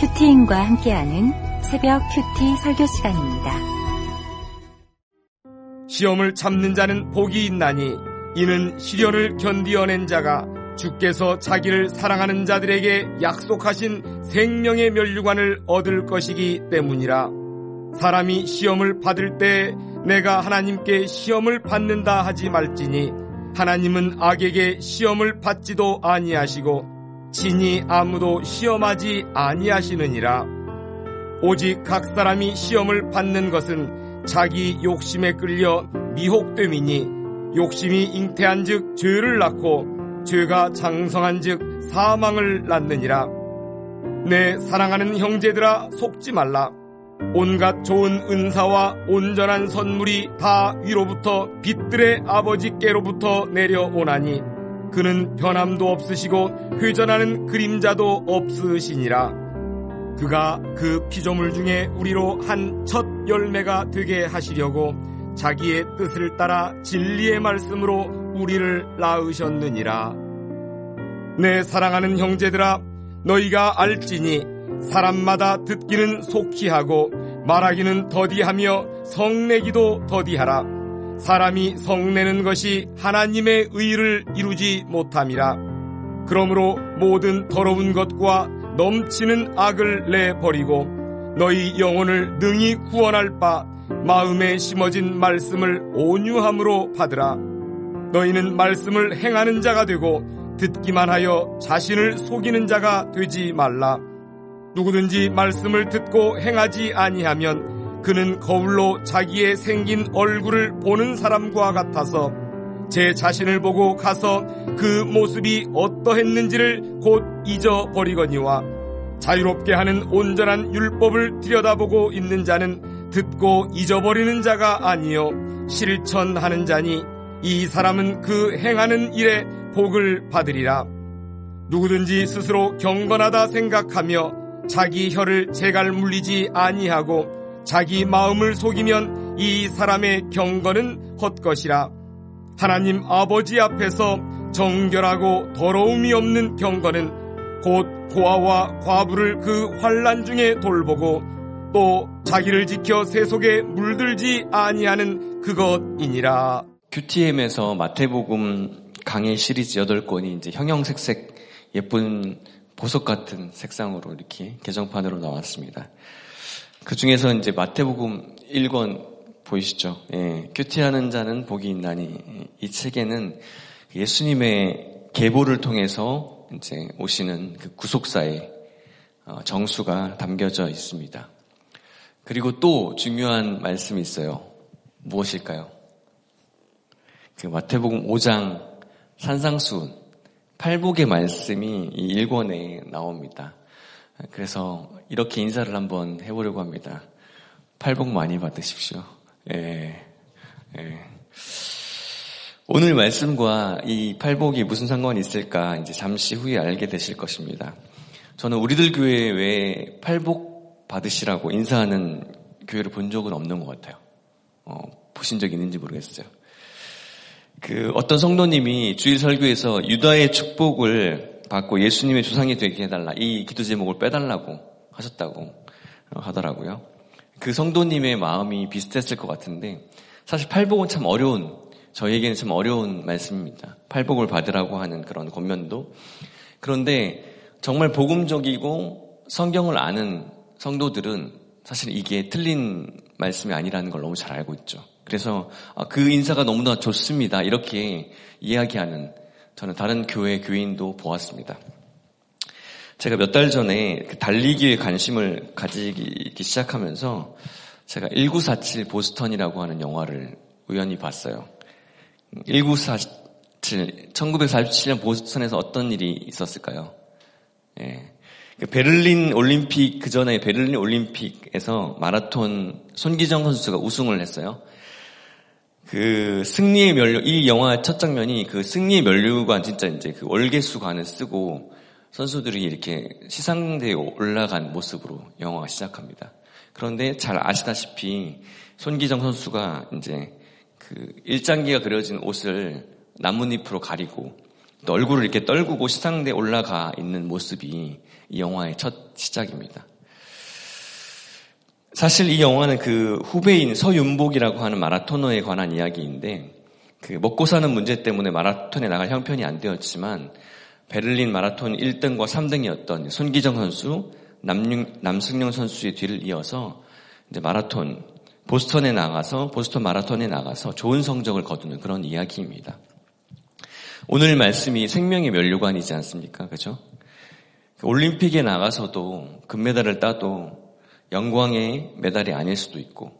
큐티인과 함께하는 새벽 큐티 설교 시간입니다. 시험을 참는 자는 복이 있나니 이는 시련을 견디어낸 자가 주께서 자기를 사랑하는 자들에게 약속하신 생명의 면류관을 얻을 것이기 때문이라. 사람이 시험을 받을 때 내가 하나님께 시험을 받는다 하지 말지니 하나님은 악에게 시험을 받지도 아니하시고 진이 아무도 시험하지 아니하시느니라. 오직 각 사람이 시험을 받는 것은 자기 욕심에 끌려 미혹됨이니 욕심이 잉태한즉 죄를 낳고 죄가 장성한즉 사망을 낳느니라. 내 사랑하는 형제들아 속지 말라. 온갖 좋은 은사와 온전한 선물이 다 위로부터 빛들의 아버지께로부터 내려오나니 그는 변함도 없으시고 회전하는 그림자도 없으시니라. 그가 그 피조물 중에 우리로 한 첫 열매가 되게 하시려고 자기의 뜻을 따라 진리의 말씀으로 우리를 낳으셨느니라. 내 사랑하는 형제들아, 너희가 알지니 사람마다 듣기는 속히 하고 말하기는 더디하며 성내기도 더디하라. 사람이 성내는 것이 하나님의 의를 이루지 못함이라. 그러므로 모든 더러운 것과 넘치는 악을 내버리고 너희 영혼을 능히 구원할 바 마음에 심어진 말씀을 온유함으로 받으라. 너희는 말씀을 행하는 자가 되고 듣기만 하여 자신을 속이는 자가 되지 말라. 누구든지 말씀을 듣고 행하지 아니하면 그는 거울로 자기의 생긴 얼굴을 보는 사람과 같아서 제 자신을 보고 가서 그 모습이 어떠했는지를 곧 잊어버리거니와 자유롭게 하는 온전한 율법을 들여다보고 있는 자는 듣고 잊어버리는 자가 아니요 실천하는 자니 이 사람은 그 행하는 일에 복을 받으리라. 누구든지 스스로 경건하다 생각하며 자기 혀를 제갈 물리지 아니하고 자기 마음을 속이면 이 사람의 경건은 헛것이라. 하나님 아버지 앞에서 정결하고 더러움이 없는 경건은 곧 고아와 과부를 그 환란 중에 돌보고 또 자기를 지켜 세속에 물들지 아니하는 그것이니라. QTM에서 마태복음 강의 시리즈 8권이 이제 형형색색 예쁜 보석 같은 색상으로 이렇게 개정판으로 나왔습니다. 그 중에서 이제 마태복음 1권 보이시죠? 예, 큐티하는 자는 복이 있나니 이 책에는 예수님의 계보를 통해서 이제 오시는 그 구속사의 어, 정수가 담겨져 있습니다. 그리고 또 중요한 말씀이 있어요. 무엇일까요? 그 마태복음 5장 산상수훈 팔복의 말씀이 이 1권에 나옵니다. 그래서 이렇게 인사를 한번 해보려고 합니다. 팔복 많이 받으십시오. 예, 예. 오늘 말씀과 이 팔복이 무슨 상관이 있을까 이제 잠시 후에 알게 되실 것입니다. 저는 우리들 교회 외에 팔복 받으시라고 인사하는 교회를 본 적은 없는 것 같아요. 어, 보신 적 있는지 모르겠어요. 그 어떤 성도님이 주일 설교에서 유다의 축복을 받고 예수님의 조상이 되게 해달라 이 기도 제목을 빼달라고 하셨다고 하더라고요. 그 성도님의 마음이 비슷했을 것 같은데 사실 팔복은 참 어려운 저희에게는 참 어려운 말씀입니다. 팔복을 받으라고 하는 그런 권면도 그런데 정말 복음적이고 성경을 아는 성도들은 사실 이게 틀린 말씀이 아니라는 걸 너무 잘 알고 있죠. 그래서 아, 그 인사가 너무나 좋습니다. 이렇게 이야기하는 저는 다른 교회 교인도 보았습니다. 제가 몇 달 전에 그 달리기에 관심을 가지기 시작하면서 제가 1947 보스턴이라고 하는 영화를 우연히 봤어요. 1947, 1947년 보스턴에서 어떤 일이 있었을까요? 예. 그 베를린 올림픽, 그 전에 베를린 올림픽에서 마라톤 손기정 선수가 우승을 했어요. 그 승리의 면류, 이 영화 첫 장면이 그 승리의 면류관 진짜 이제 그 월계수관을 쓰고 선수들이 이렇게 시상대에 올라간 모습으로 영화가 시작합니다. 그런데 잘 아시다시피 손기정 선수가 이제 그 일장기가 그려진 옷을 나뭇잎으로 가리고 또 얼굴을 이렇게 떨구고 시상대에 올라가 있는 모습이 이 영화의 첫 시작입니다. 사실 이 영화는 그 후배인 서윤복이라고 하는 마라토너에 관한 이야기인데 그 먹고 사는 문제 때문에 마라톤에 나갈 형편이 안 되었지만 베를린 마라톤 1등과 3등이었던 손기정 선수, 남윤, 남승용 선수의 뒤를 이어서 이제 마라톤 보스턴에 나가서 보스턴 마라톤에 나가서 좋은 성적을 거두는 그런 이야기입니다. 오늘 말씀이 생명의 면류관이지 않습니까? 그죠? 올림픽에 나가서도 금메달을 따도 영광의 메달이 아닐 수도 있고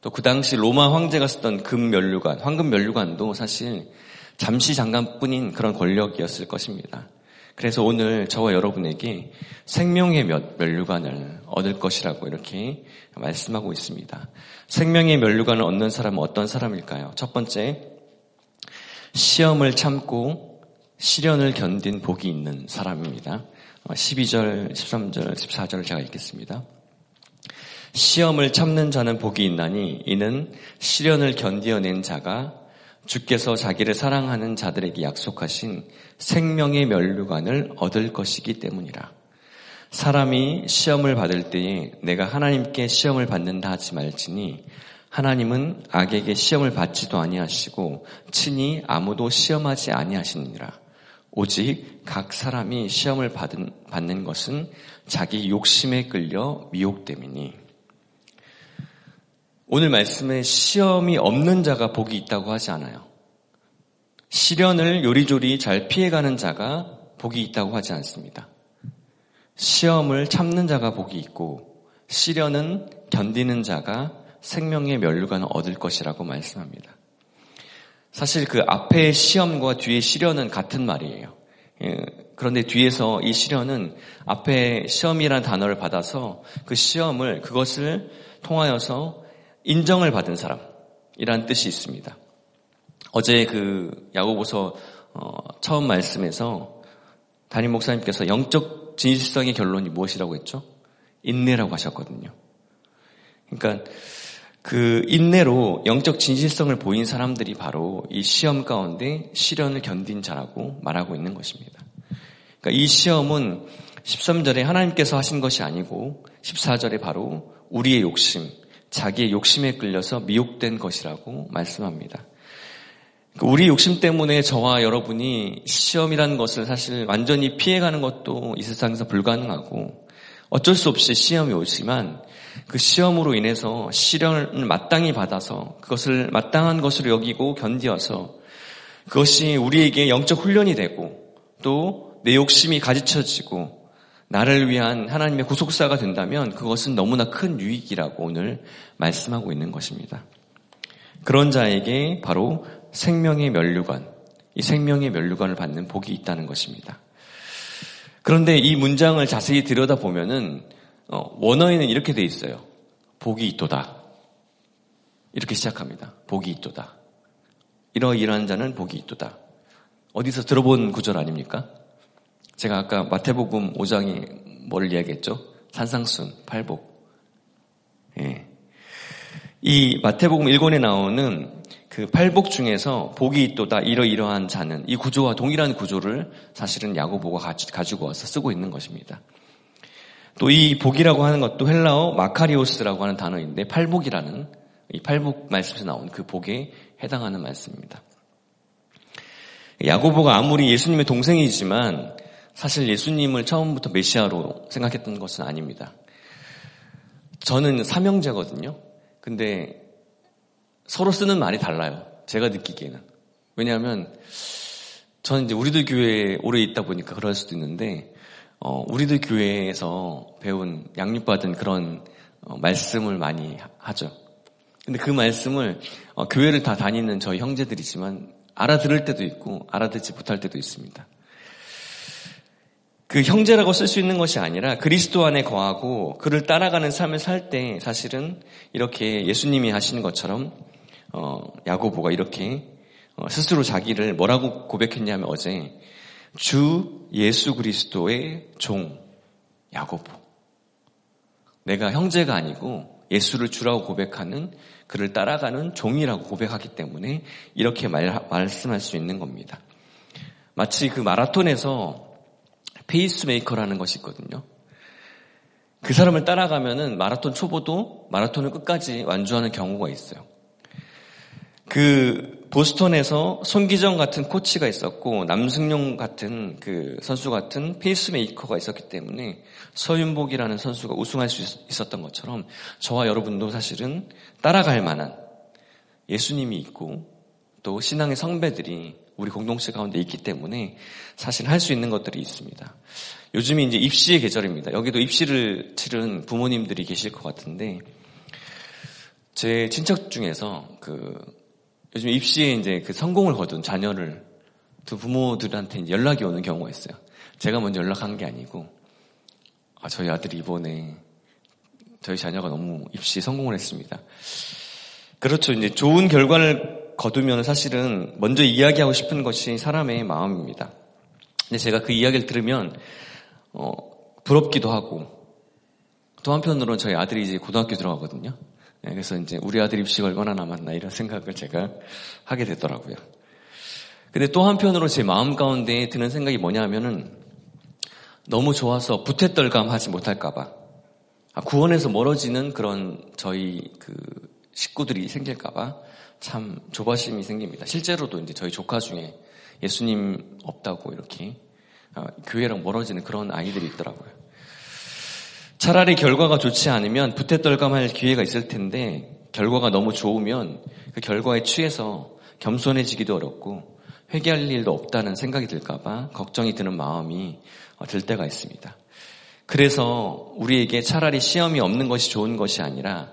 또 그 당시 로마 황제가 쓰던 금 면류관, 황금 면류관도 사실 잠시 잠깐뿐인 그런 권력이었을 것입니다. 그래서 오늘 저와 여러분에게 생명의 면류관을 얻을 것이라고 이렇게 말씀하고 있습니다. 생명의 면류관을 얻는 사람은 어떤 사람일까요? 첫 번째, 시험을 참고 시련을 견딘 복이 있는 사람입니다. 12절, 13절, 14절을 제가 읽겠습니다. 시험을 참는 자는 복이 있나니 이는 시련을 견디어낸 자가 주께서 자기를 사랑하는 자들에게 약속하신 생명의 면류관을 얻을 것이기 때문이라. 사람이 시험을 받을 때에 내가 하나님께 시험을 받는다 하지 말지니 하나님은 악에게 시험을 받지도 아니하시고 친히 아무도 시험하지 아니하시느니라. 오직 각 사람이 시험을 받은, 받는 것은 자기 욕심에 끌려 미혹됨이니. 오늘 말씀에 시험이 없는 자가 복이 있다고 하지 않아요. 시련을 요리조리 잘 피해가는 자가 복이 있다고 하지 않습니다. 시험을 참는 자가 복이 있고 시련은 견디는 자가 생명의 면류관을 얻을 것이라고 말씀합니다. 사실 그 앞에 시험과 뒤에 시련은 같은 말이에요. 예, 그런데 뒤에서 이 시련은 앞에 시험이라는 단어를 받아서 그 시험을 그것을 통하여서 인정을 받은 사람이라는 뜻이 있습니다. 어제 그 야고보서 어, 처음 말씀에서 담임 목사님께서 영적 진실성의 결론이 무엇이라고 했죠? 인내라고 하셨거든요. 그러니까 그 인내로 영적 진실성을 보인 사람들이 바로 이 시험 가운데 시련을 견딘 자라고 말하고 있는 것입니다. 그러니까 이 시험은 13절에 하나님께서 하신 것이 아니고 14절에 바로 우리의 욕심, 자기의 욕심에 끌려서 미혹된 것이라고 말씀합니다. 그 우리 욕심 때문에 저와 여러분이 시험이라는 것을 사실 완전히 피해가는 것도 이 세상에서 불가능하고 어쩔 수 없이 시험이 오지만 그 시험으로 인해서 시련을 마땅히 받아서 그것을 마땅한 것으로 여기고 견디어서 그것이 우리에게 영적 훈련이 되고 또 내 욕심이 가지쳐지고 나를 위한 하나님의 구속사가 된다면 그것은 너무나 큰 유익이라고 오늘 말씀하고 있는 것입니다. 그런 자에게 바로 생명의 면류관, 이 생명의 면류관을 받는 복이 있다는 것입니다. 그런데 이 문장을 자세히 들여다보면은 어, 원어에는 이렇게 돼 있어요. 복이 있도다. 이렇게 시작합니다. 복이 있도다. 이러이러한 자는 복이 있도다. 어디서 들어본 구절 아닙니까? 제가 아까 마태복음 5장이 뭐를 이야기했죠? 산상순, 팔복. 예. 이 마태복음 1권에 나오는 그 팔복 중에서 복이 있도다 이러이러한 자는 이 구조와 동일한 구조를 사실은 야고보가 가지고 와서 쓰고 있는 것입니다. 또 이 복이라고 하는 것도 헬라어 마카리오스라고 하는 단어인데 팔복이라는 이 팔복 말씀에서 나온 그 복에 해당하는 말씀입니다. 야고보가 아무리 예수님의 동생이지만 사실 예수님을 처음부터 메시아로 생각했던 것은 아닙니다. 저는 삼형제거든요. 근데 서로 쓰는 말이 달라요. 제가 느끼기에는. 왜냐하면 저는 이제 우리들 교회에 오래 있다 보니까 그럴 수도 있는데 어, 우리들 교회에서 배운 양육받은 그런 어, 말씀을 많이 하죠. 근데 그 말씀을 어, 교회를 다 다니는 저희 형제들이지만 알아들을 때도 있고 알아듣지 못할 때도 있습니다. 그 형제라고 쓸 수 있는 것이 아니라 그리스도 안에 거하고 그를 따라가는 삶을 살 때 사실은 이렇게 예수님이 하시는 것처럼 어, 야고보가 이렇게 어, 스스로 자기를 뭐라고 고백했냐면 어제 주 예수 그리스도의 종 야고보. 내가 형제가 아니고 예수를 주라고 고백하는 그를 따라가는 종이라고 고백하기 때문에 이렇게 말, 말씀할 수 있는 겁니다. 마치 그 마라톤에서 페이스메이커라는 것이 있거든요. 그 사람을 따라가면은 마라톤 초보도 마라톤을 끝까지 완주하는 경우가 있어요. 그 보스턴에서 손기정 같은 코치가 있었고 남승용 같은 그 선수 같은 페이스메이커가 있었기 때문에 서윤복이라는 선수가 우승할 수 있었던 것처럼 저와 여러분도 사실은 따라갈 만한 예수님이 있고 또 신앙의 성배들이 우리 공동체 가운데 있기 때문에 사실 할 수 있는 것들이 있습니다. 요즘이 이제 입시의 계절입니다. 여기도 입시를 치른 부모님들이 계실 것 같은데 제 친척 중에서 그 요즘 입시에 이제 그 성공을 거둔 자녀를 두 부모들한테 연락이 오는 경우가 있어요. 제가 먼저 연락한 게 아니고 아 저희 아들이 이번에 저희 자녀가 너무 입시 성공을 했습니다. 그렇죠. 이제 좋은 결과를 거두면 사실은 먼저 이야기하고 싶은 것이 사람의 마음입니다. 근데 제가 그 이야기를 들으면 어, 부럽기도 하고 또 한편으로는 저희 아들이 이제 고등학교 들어가거든요. 네, 그래서 이제 우리 아들 입시가 얼마나 남았나 이런 생각을 제가 하게 되더라고요. 근데 또 한편으로 제 마음 가운데 드는 생각이 뭐냐 하면은 너무 좋아서 부태떨감 하지 못할까봐 아, 구원에서 멀어지는 그런 저희 그 식구들이 생길까봐 참 조바심이 생깁니다. 실제로도 이제 저희 조카 중에 예수님 없다고 이렇게 아, 교회랑 멀어지는 그런 아이들이 있더라고요. 차라리 결과가 좋지 않으면 부태떨감할 기회가 있을 텐데 결과가 너무 좋으면 그 결과에 취해서 겸손해지기도 어렵고 회개할 일도 없다는 생각이 들까봐 걱정이 드는 마음이 어, 들 때가 있습니다. 그래서 우리에게 차라리 시험이 없는 것이 좋은 것이 아니라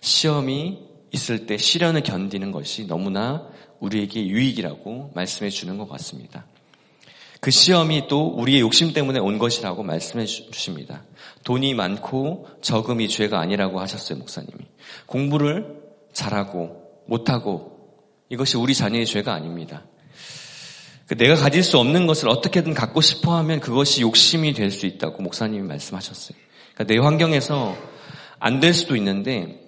시험이 있을 때 시련을 견디는 것이 너무나 우리에게 유익이라고 말씀해 주는 것 같습니다. 그 시험이 또 우리의 욕심 때문에 온 것이라고 말씀해 주십니다. 돈이 많고 적음이 죄가 아니라고 하셨어요, 목사님이. 공부를 잘하고 못하고 이것이 우리 자녀의 죄가 아닙니다. 그 내가 가질 수 없는 것을 어떻게든 갖고 싶어 하면 그것이 욕심이 될 수 있다고 목사님이 말씀하셨어요. 그러니까 내 환경에서 안 될 수도 있는데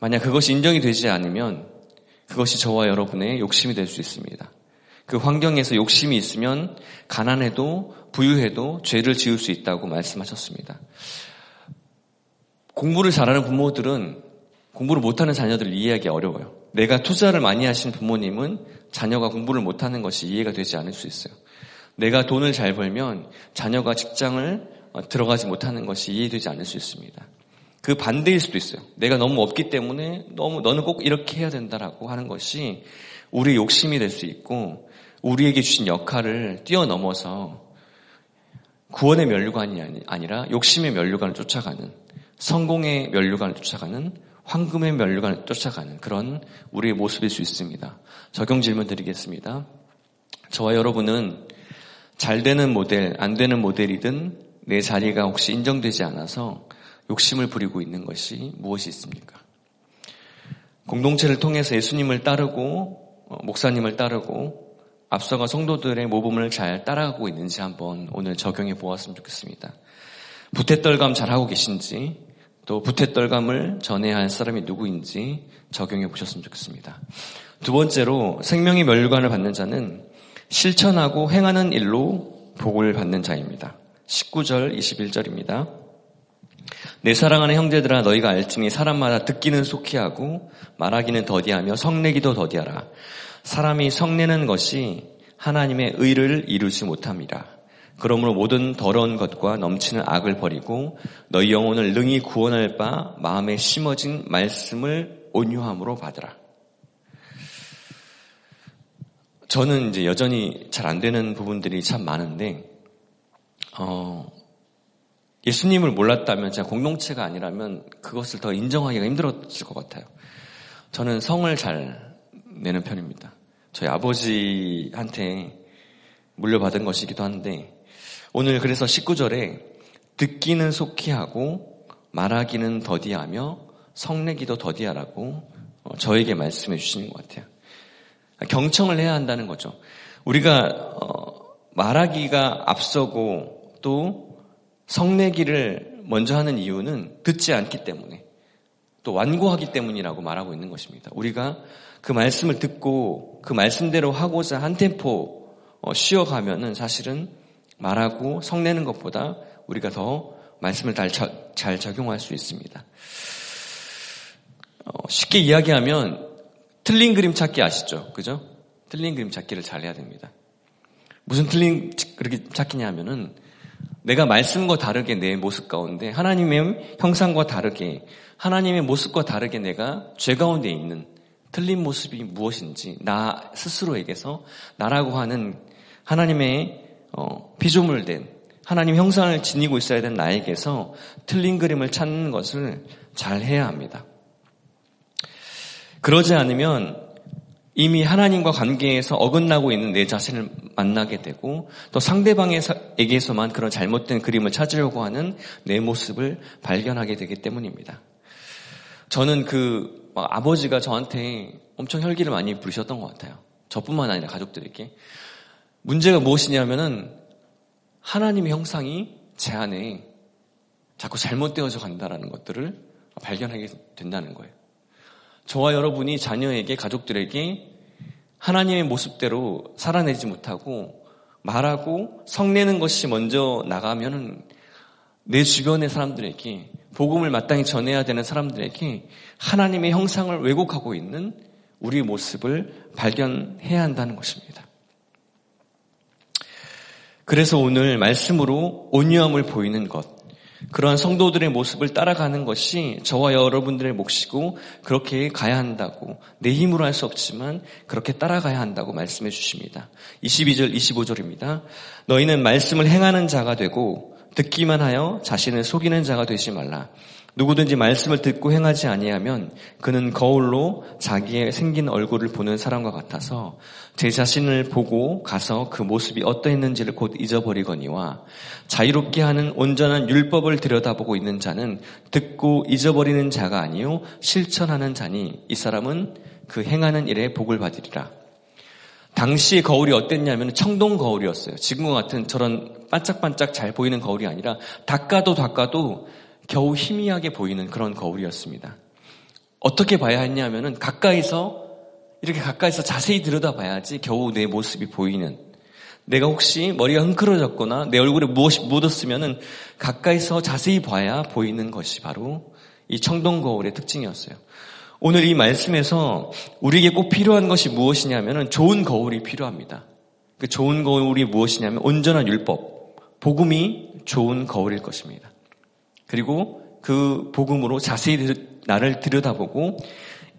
만약 그것이 인정이 되지 않으면 그것이 저와 여러분의 욕심이 될 수 있습니다. 그 환경에서 욕심이 있으면 가난해도 부유해도 죄를 지을 수 있다고 말씀하셨습니다. 공부를 잘하는 부모들은 공부를 못하는 자녀들을 이해하기 어려워요. 내가 투자를 많이 하신 부모님은 자녀가 공부를 못하는 것이 이해가 되지 않을 수 있어요. 내가 돈을 잘 벌면 자녀가 직장을 어, 들어가지 못하는 것이 이해되지 않을 수 있습니다. 그 반대일 수도 있어요. 내가 너무 없기 때문에 너무 너는 꼭 이렇게 해야 된다라고 하는 것이 우리의 욕심이 될 수 있고 우리에게 주신 역할을 뛰어넘어서 구원의 면류관이 아니라 욕심의 면류관을 쫓아가는 성공의 면류관을 쫓아가는 황금의 면류관을 쫓아가는 그런 우리의 모습일 수 있습니다. 적용 질문 드리겠습니다. 저와 여러분은 잘 되는 모델, 안 되는 모델이든 내 자리가 혹시 인정되지 않아서 욕심을 부리고 있는 것이 무엇이 있습니까? 공동체를 통해서 예수님을 따르고 어, 목사님을 따르고 앞서가 성도들의 모범을 잘 따라가고 있는지 한번 오늘 적용해 보았으면 좋겠습니다. 부태떨감 잘하고 계신지 또 부태떨감을 전해야 할 사람이 누구인지 적용해 보셨으면 좋겠습니다. 두 번째로 생명의 멸관을 받는 자는 실천하고 행하는 일로 복을 받는 자입니다. 19절 21절입니다. 내 사랑하는 형제들아 너희가 알증이 사람마다 듣기는 속히 하고 말하기는 더디하며 성내기도 더디하라. 사람이 성내는 것이 하나님의 의를 이루지 못합니다. 그러므로 모든 더러운 것과 넘치는 악을 버리고 너희 영혼을 능히 구원할 바 마음에 심어진 말씀을 온유함으로 받으라. 저는 이제 여전히 잘 안 되는 부분들이 참 많은데, 어, 예수님을 몰랐다면 제가 공동체가 아니라면 그것을 더 인정하기가 힘들었을 것 같아요. 저는 성을 잘 내는 편입니다. 저희 아버지한테 물려받은 것이기도 한데 오늘 그래서 19절에 듣기는 속히 하고 말하기는 더디하며 성내기도 더디하라고 어, 저에게 말씀해 주시는 것 같아요. 경청을 해야 한다는 거죠. 우리가 어, 말하기가 앞서고 또 성내기를 먼저 하는 이유는 듣지 않기 때문에 또 완고하기 때문이라고 말하고 있는 것입니다. 우리가 그 말씀을 듣고 그 말씀대로 하고자 한 템포 어, 쉬어가면은 사실은 말하고 성내는 것보다 우리가 더 말씀을 잘 잘 적용할 수 있습니다. 어, 쉽게 이야기하면 틀린 그림 찾기 아시죠? 그죠? 틀린 그림 찾기를 잘 해야 됩니다. 무슨 틀린 그렇게 찾기냐 하면은 내가 말씀과 다르게 내 모습 가운데 하나님의 형상과 다르게 하나님의 모습과 다르게 내가 죄 가운데 있는 틀린 모습이 무엇인지 나 스스로에게서 나라고 하는 하나님의 어, 피조물 된 하나님 형상을 지니고 있어야 되는 나에게서 틀린 그림을 찾는 것을 잘 해야 합니다. 그러지 않으면 이미 하나님과 관계에서 어긋나고 있는 내 자신을 만나게 되고 또 상대방에게서만 그런 잘못된 그림을 찾으려고 하는 내 모습을 발견하게 되기 때문입니다. 저는 그 아버지가 저한테 엄청 혈기를 많이 부르셨던 것 같아요. 저뿐만 아니라 가족들에게. 문제가 무엇이냐면은 하나님의 형상이 제 안에 자꾸 잘못되어져 간다라는 것들을 발견하게 된다는 거예요. 저와 여러분이 자녀에게, 가족들에게 하나님의 모습대로 살아내지 못하고 말하고 성내는 것이 먼저 나가면은 내 주변의 사람들에게 복음을 마땅히 전해야 되는 사람들에게 하나님의 형상을 왜곡하고 있는 우리 모습을 발견해야 한다는 것입니다. 그래서 오늘 말씀으로 온유함을 보이는 것, 그러한 성도들의 모습을 따라가는 것이 저와 여러분들의 몫이고 그렇게 가야 한다고 내 힘으로 할 수 없지만 그렇게 따라가야 한다고 말씀해 주십니다. 22절 25절입니다. 너희는 말씀을 행하는 자가 되고 듣기만 하여 자신을 속이는 자가 되지 말라. 누구든지 말씀을 듣고 행하지 아니하면 그는 거울로 자기의 생긴 얼굴을 보는 사람과 같아서 제 자신을 보고 가서 그 모습이 어떠했는지를 곧 잊어버리거니와 자유롭게 하는 온전한 율법을 들여다보고 있는 자는 듣고 잊어버리는 자가 아니요 실천하는 자니 이 사람은 그 행하는 일에 복을 받으리라. 당시 거울이 어땠냐면 청동 거울이었어요. 지금과 같은 저런 반짝반짝 잘 보이는 거울이 아니라 닦아도 닦아도 겨우 희미하게 보이는 그런 거울이었습니다. 어떻게 봐야 했냐면은 가까이서 이렇게 가까이서 자세히 들여다봐야지 겨우 내 모습이 보이는 내가 혹시 머리가 흥크러졌거나 내 얼굴에 무엇이 묻었으면은 가까이서 자세히 봐야 보이는 것이 바로 이 청동 거울의 특징이었어요. 오늘 이 말씀에서 우리에게 꼭 필요한 것이 무엇이냐면은 좋은 거울이 필요합니다. 그 좋은 거울이 무엇이냐면 온전한 율법, 복음이 좋은 거울일 것입니다. 그리고 그 복음으로 자세히 나를 들여다보고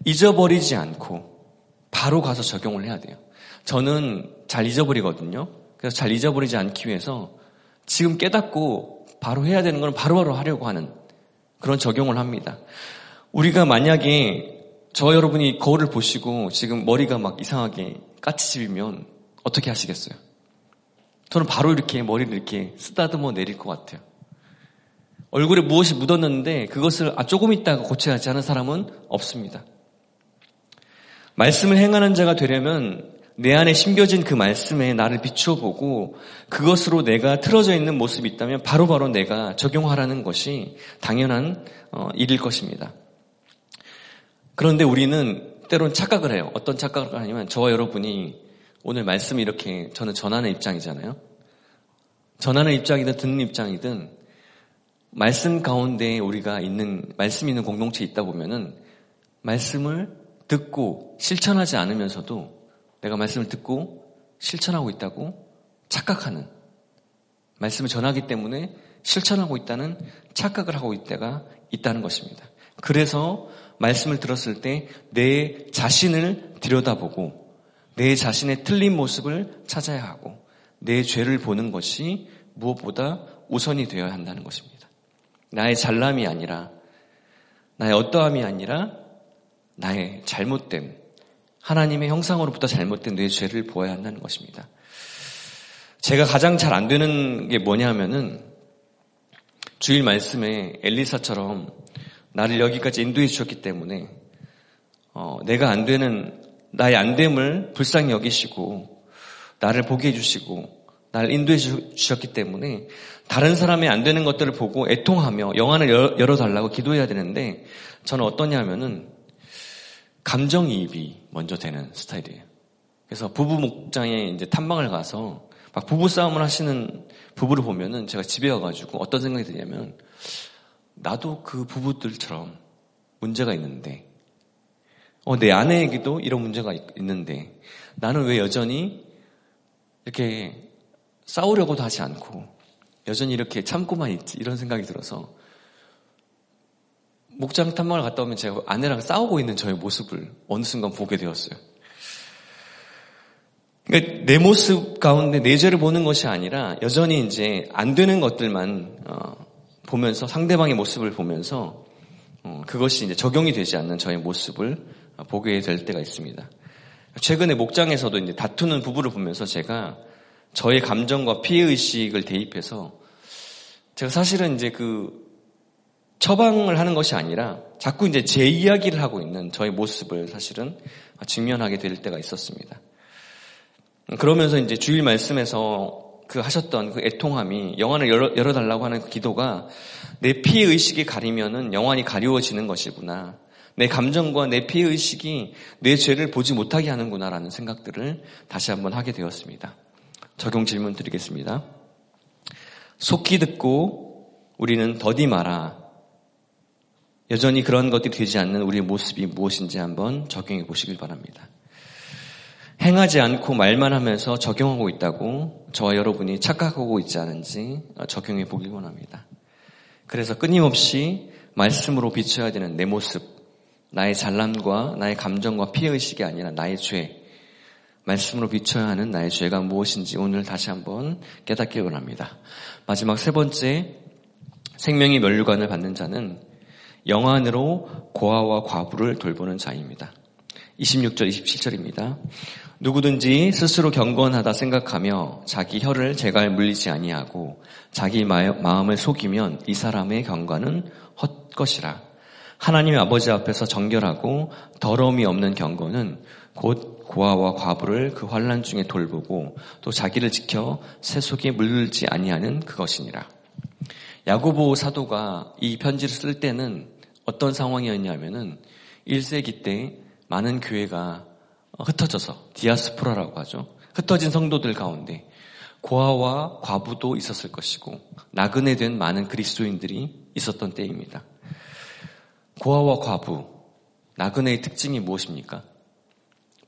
잊어버리지 않고 바로 가서 적용을 해야 돼요. 저는 잘 잊어버리거든요. 그래서 잘 잊어버리지 않기 위해서 지금 깨닫고 바로 해야 되는 건 바로바로 하려고 하는 그런 적용을 합니다. 우리가 만약에 저 여러분이 거울을 보시고 지금 머리가 막 이상하게 까치집이면 어떻게 하시겠어요? 저는 바로 이렇게 머리를 이렇게 쓰다듬어 내릴 것 같아요. 얼굴에 무엇이 묻었는데 그것을 아, 조금 있다가 고쳐야지 하는 사람은 없습니다. 말씀을 행하는 자가 되려면 내 안에 심겨진 그 말씀에 나를 비추어 보고 그것으로 내가 틀어져 있는 모습이 있다면 바로바로 바로 내가 적용하라는 것이 당연한 어, 일일 것입니다. 그런데 우리는 때론 착각을 해요. 어떤 착각을 하냐면 저와 여러분이 오늘 말씀이 이렇게 저는 전하는 입장이잖아요. 전하는 입장이든 듣는 입장이든 말씀 가운데 우리가 있는 말씀 있는 공동체에 있다 보면은 말씀을 듣고 실천하지 않으면서도 내가 말씀을 듣고 실천하고 있다고 착각하는 말씀을 전하기 때문에 실천하고 있다는 착각을 하고 있다가 있다는 것입니다. 그래서 말씀을 들었을 때 내 자신을 들여다보고 내 자신의 틀린 모습을 찾아야 하고 내 죄를 보는 것이 무엇보다 우선이 되어야 한다는 것입니다. 나의 잘남이 아니라 나의 어떠함이 아니라 나의 잘못됨 하나님의 형상으로부터 잘못된 내 죄를 보아야 한다는 것입니다. 제가 가장 잘 안 되는 게 뭐냐면은 주일 말씀에 엘리사처럼 나를 여기까지 인도해 주셨기 때문에 어, 내가 안 되는 나의 안됨을 불쌍히 여기시고 나를 보게 해주시고 나를 인도해 주셨기 때문에 다른 사람이 안 되는 것들을 보고 애통하며 영안을 열어달라고 기도해야 되는데 저는 어떠냐면은 감정이입이 먼저 되는 스타일이에요. 그래서 부부 목장에 이제 탐방을 가서 막 부부 싸움을 하시는 부부를 보면은 제가 집에 와가지고 어떤 생각이 드냐면 나도 그 부부들처럼 문제가 있는데, 어, 내 아내에게도 이런 문제가 있는데, 나는 왜 여전히 이렇게 싸우려고도 하지 않고, 여전히 이렇게 참고만 있지, 이런 생각이 들어서, 목장 탐방을 갔다 오면 제가 아내랑 싸우고 있는 저의 모습을 어느 순간 보게 되었어요. 그러니까 내 모습 가운데 내 죄를 보는 것이 아니라 여전히 이제 안 되는 것들만 어, 보면서 상대방의 모습을 보면서 어, 그것이 이제 적용이 되지 않는 저의 모습을 보게 될 때가 있습니다. 최근에 목장에서도 이제 다투는 부부를 보면서 제가 저의 감정과 피해 의식을 대입해서 제가 사실은 이제 그 처방을 하는 것이 아니라 자꾸 이제 제 이야기를 하고 있는 저의 모습을 사실은 직면하게 될 때가 있었습니다. 그러면서 이제 주일 말씀에서 그 하셨던 그 애통함이 영안을 열어, 열어달라고 하는 그 기도가 내 피해 의식이 가리면은 영안이 가리워지는 것이구나. 내 감정과 내 피해 의식이 내 죄를 보지 못하게 하는구나라는 생각들을 다시 한번 하게 되었습니다. 적용 질문 드리겠습니다. 속기 듣고 우리는 더디 마라. 여전히 그런 것들이 되지 않는 우리의 모습이 무엇인지 한번 적용해 보시길 바랍니다. 행하지 않고 말만 하면서 적용하고 있다고 저와 여러분이 착각하고 있지 않은지 적용해 보길 원합니다. 그래서 끊임없이 말씀으로 비춰야 되는 내 모습, 나의 잘남과 나의 감정과 피해의식이 아니라 나의 죄, 말씀으로 비춰야 하는 나의 죄가 무엇인지 오늘 다시 한번 깨닫기 원합니다. 마지막 세 번째, 생명의 면류관을 받는 자는 영안으로 고아와 과부를 돌보는 자입니다. 26절, 27절입니다. 누구든지 스스로 경건하다 생각하며 자기 혀를 제갈 물리지 아니하고 자기 마음을 속이면 이 사람의 경건은 헛것이라. 하나님의 아버지 앞에서 정결하고 더러움이 없는 경건은 곧 고아와 과부를 그 환란 중에 돌보고 또 자기를 지켜 세속에 물들지 아니하는 그것이니라. 야고보 사도가 이 편지를 쓸 때는 어떤 상황이었냐면은 1세기 때 많은 교회가 흩어져서 디아스포라라고 하죠. 흩어진 성도들 가운데 고아와 과부도 있었을 것이고 나그네 된 많은 그리스도인들이 있었던 때입니다. 고아와 과부, 나그네의 특징이 무엇입니까?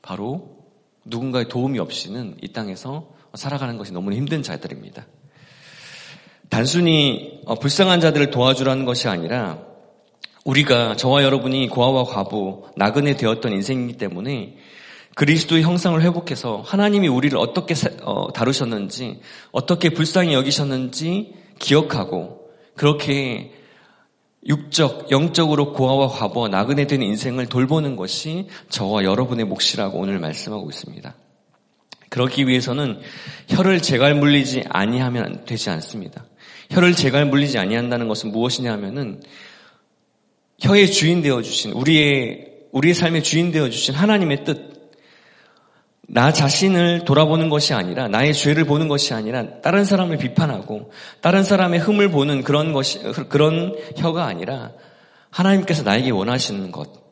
바로 누군가의 도움이 없이는 이 땅에서 살아가는 것이 너무나 힘든 자들입니다. 단순히 어, 불쌍한 자들을 도와주라는 것이 아니라 우리가 저와 여러분이 고아와 과부, 나그네 되었던 인생이기 때문에 그리스도의 형상을 회복해서 하나님이 우리를 어떻게 어, 다루셨는지, 어떻게 불쌍히 여기셨는지 기억하고 그렇게 육적, 영적으로 고아와 과부와 나그네 된 인생을 돌보는 것이 저와 여러분의 몫이라고 오늘 말씀하고 있습니다. 그러기 위해서는 혀를 제갈 물리지 아니하면 되지 않습니다. 혀를 제갈 물리지 아니한다는 것은 무엇이냐 하면은 혀의 주인 되어 주신 우리의 우리의 삶의 주인 되어 주신 하나님의 뜻. 나 자신을 돌아보는 것이 아니라 나의 죄를 보는 것이 아니라 다른 사람을 비판하고 다른 사람의 흠을 보는 그런 것이 그런 혀가 아니라 하나님께서 나에게 원하시는 것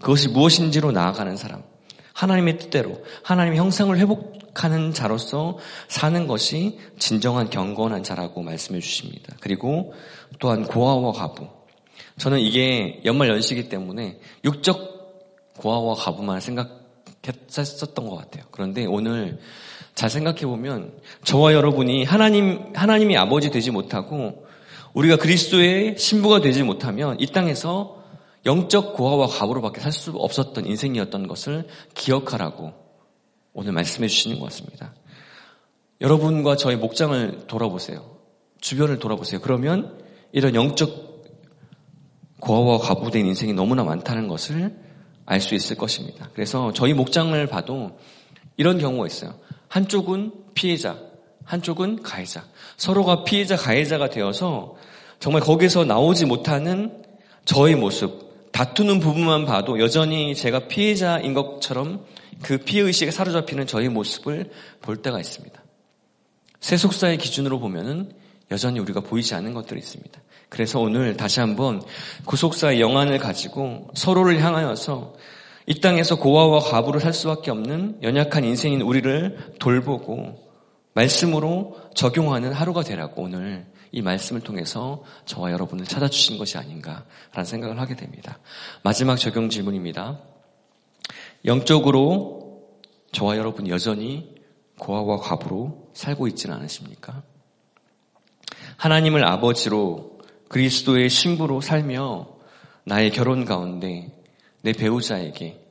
그것이 무엇인지로 나아가는 사람. 하나님의 뜻대로 하나님의 형상을 회복하는 자로서 사는 것이 진정한 경건한 자라고 말씀해 주십니다. 그리고 또한 고아와 과부 저는 이게 연말 연시기 때문에 육적 고아와 가부만 생각 했었던 것 같아요. 그런데 오늘 잘 생각해 보면 저와 여러분이 하나님 하나님이 아버지 되지 못하고 우리가 그리스도의 신부가 되지 못하면 이 땅에서 영적 고아와 가부로밖에 살 수 없었던 인생이었던 것을 기억하라고 오늘 말씀해 주시는 것 같습니다. 여러분과 저의 목장을 돌아보세요. 주변을 돌아보세요. 그러면 이런 영적 고아와 과부된 인생이 너무나 많다는 것을 알 수 있을 것입니다. 그래서 저희 목장을 봐도 이런 경우가 있어요. 한쪽은 피해자, 한쪽은 가해자. 서로가 피해자, 가해자가 되어서 정말 거기서 나오지 못하는 저의 모습, 다투는 부분만 봐도 여전히 제가 피해자인 것처럼 그 피해의식에 사로잡히는 저의 모습을 볼 때가 있습니다. 세속사의 기준으로 보면은 여전히 우리가 보이지 않는 것들이 있습니다. 그래서 오늘 다시 한번 구속사의 영안을 가지고 서로를 향하여서 이 땅에서 고아와 과부를 살 수밖에 없는 연약한 인생인 우리를 돌보고 말씀으로 적용하는 하루가 되라고 오늘 이 말씀을 통해서 저와 여러분을 찾아주신 것이 아닌가라는 생각을 하게 됩니다. 마지막 적용 질문입니다. 영적으로 저와 여러분 여전히 고아와 과부로 살고 있지는 않으십니까? 하나님을 아버지로 그리스도의 신부로 살며 나의 결혼 가운데 내 배우자에게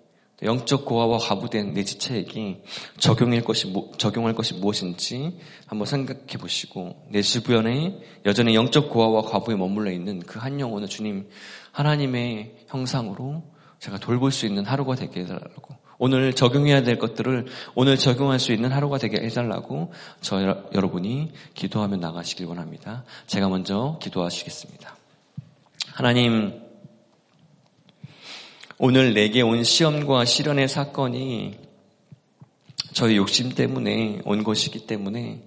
영적 고아와 과부된 내 지체에게 적용할 것이 적용할 것이 무엇인지 한번 생각해 보시고 내 주변에 여전히 영적 고아와 과부에 머물러 있는 그 한 영혼을 주님 하나님의 형상으로 제가 돌볼 수 있는 하루가 되게 해달라고 오늘 적용해야 될 것들을 오늘 적용할 수 있는 하루가 되게 해달라고 저 여러분이 기도하며 나가시길 원합니다. 제가 먼저 기도하시겠습니다. 하나님, 오늘 내게 온 시험과 시련의 사건이 저희 욕심 때문에 온 것이기 때문에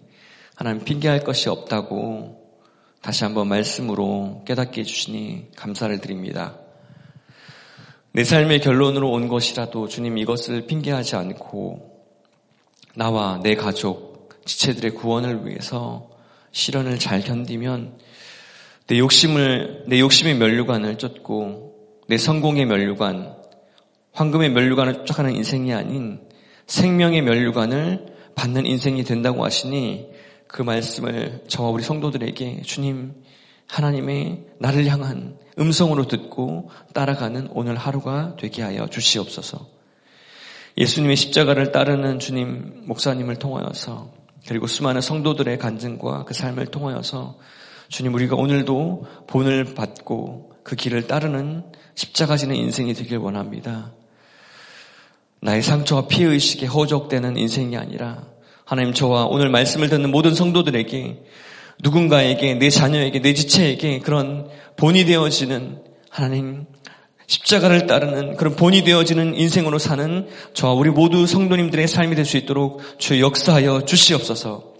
하나님 핑계할 것이 없다고 다시 한번 말씀으로 깨닫게 해주시니 감사를 드립니다. 내 삶의 결론으로 온 것이라도 주님 이것을 핑계하지 않고 나와 내 가족, 지체들의 구원을 위해서 시련을 잘 견디면 내 욕심을, 내 욕심의 면류관을 쫓고 내 성공의 면류관, 황금의 면류관을 쫓아가는 인생이 아닌 생명의 면류관을 받는 인생이 된다고 하시니 그 말씀을 저와 우리 성도들에게 주님 하나님의 나를 향한 음성으로 듣고 따라가는 오늘 하루가 되게 하여 주시옵소서. 예수님의 십자가를 따르는 주님 목사님을 통하여서 그리고 수많은 성도들의 간증과 그 삶을 통하여서 주님 우리가 오늘도 본을 받고 그 길을 따르는 십자가 지는 인생이 되길 원합니다. 나의 상처와 피의식에 허적되는 인생이 아니라 하나님 저와 오늘 말씀을 듣는 모든 성도들에게 누군가에게, 내 자녀에게, 내 지체에게 그런 본이 되어지는 하나님 십자가를 따르는 그런 본이 되어지는 인생으로 사는 저와 우리 모두 성도님들의 삶이 될 수 있도록 주 역사하여 주시옵소서.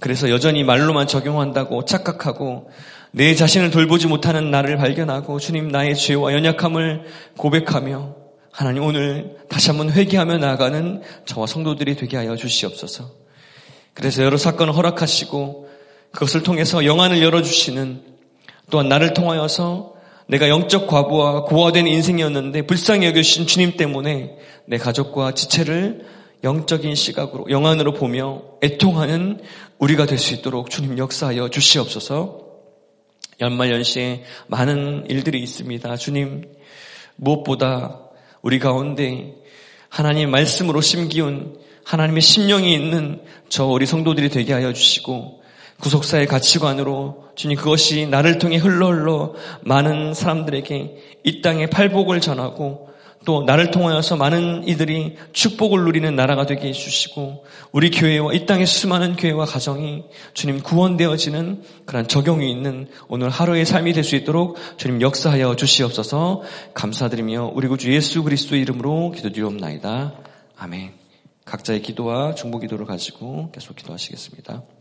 그래서 여전히 말로만 적용한다고 착각하고 내 자신을 돌보지 못하는 나를 발견하고 주님 나의 죄와 연약함을 고백하며 하나님 오늘 다시 한번 회개하며 나아가는 저와 성도들이 되게 하여 주시옵소서. 그래서 여러 사건을 허락하시고 그것을 통해서 영안을 열어주시는 또한 나를 통하여서 내가 영적 과부와 고아된 인생이었는데 불쌍히 여겨주신 주님 때문에 내 가족과 지체를 영적인 시각으로 영안으로 보며 애통하는 우리가 될 수 있도록 주님 역사하여 주시옵소서. 연말연시에 많은 일들이 있습니다. 주님 무엇보다 우리 가운데 하나님 말씀으로 심기운 하나님의 심령이 있는 저 우리 성도들이 되게 하여 주시고 구속사의 가치관으로 주님 그것이 나를 통해 흘러 흘러 많은 사람들에게 이 땅에 팔복을 전하고 또 나를 통하여서 많은 이들이 축복을 누리는 나라가 되게 해주시고 우리 교회와 이 땅의 수많은 교회와 가정이 주님 구원되어지는 그런 적용이 있는 오늘 하루의 삶이 될 수 있도록 주님 역사하여 주시옵소서 감사드리며 우리 구주 예수 그리스도 이름으로 기도드리옵나이다. 아멘. 각자의 기도와 중보 기도를 가지고 계속 기도하시겠습니다.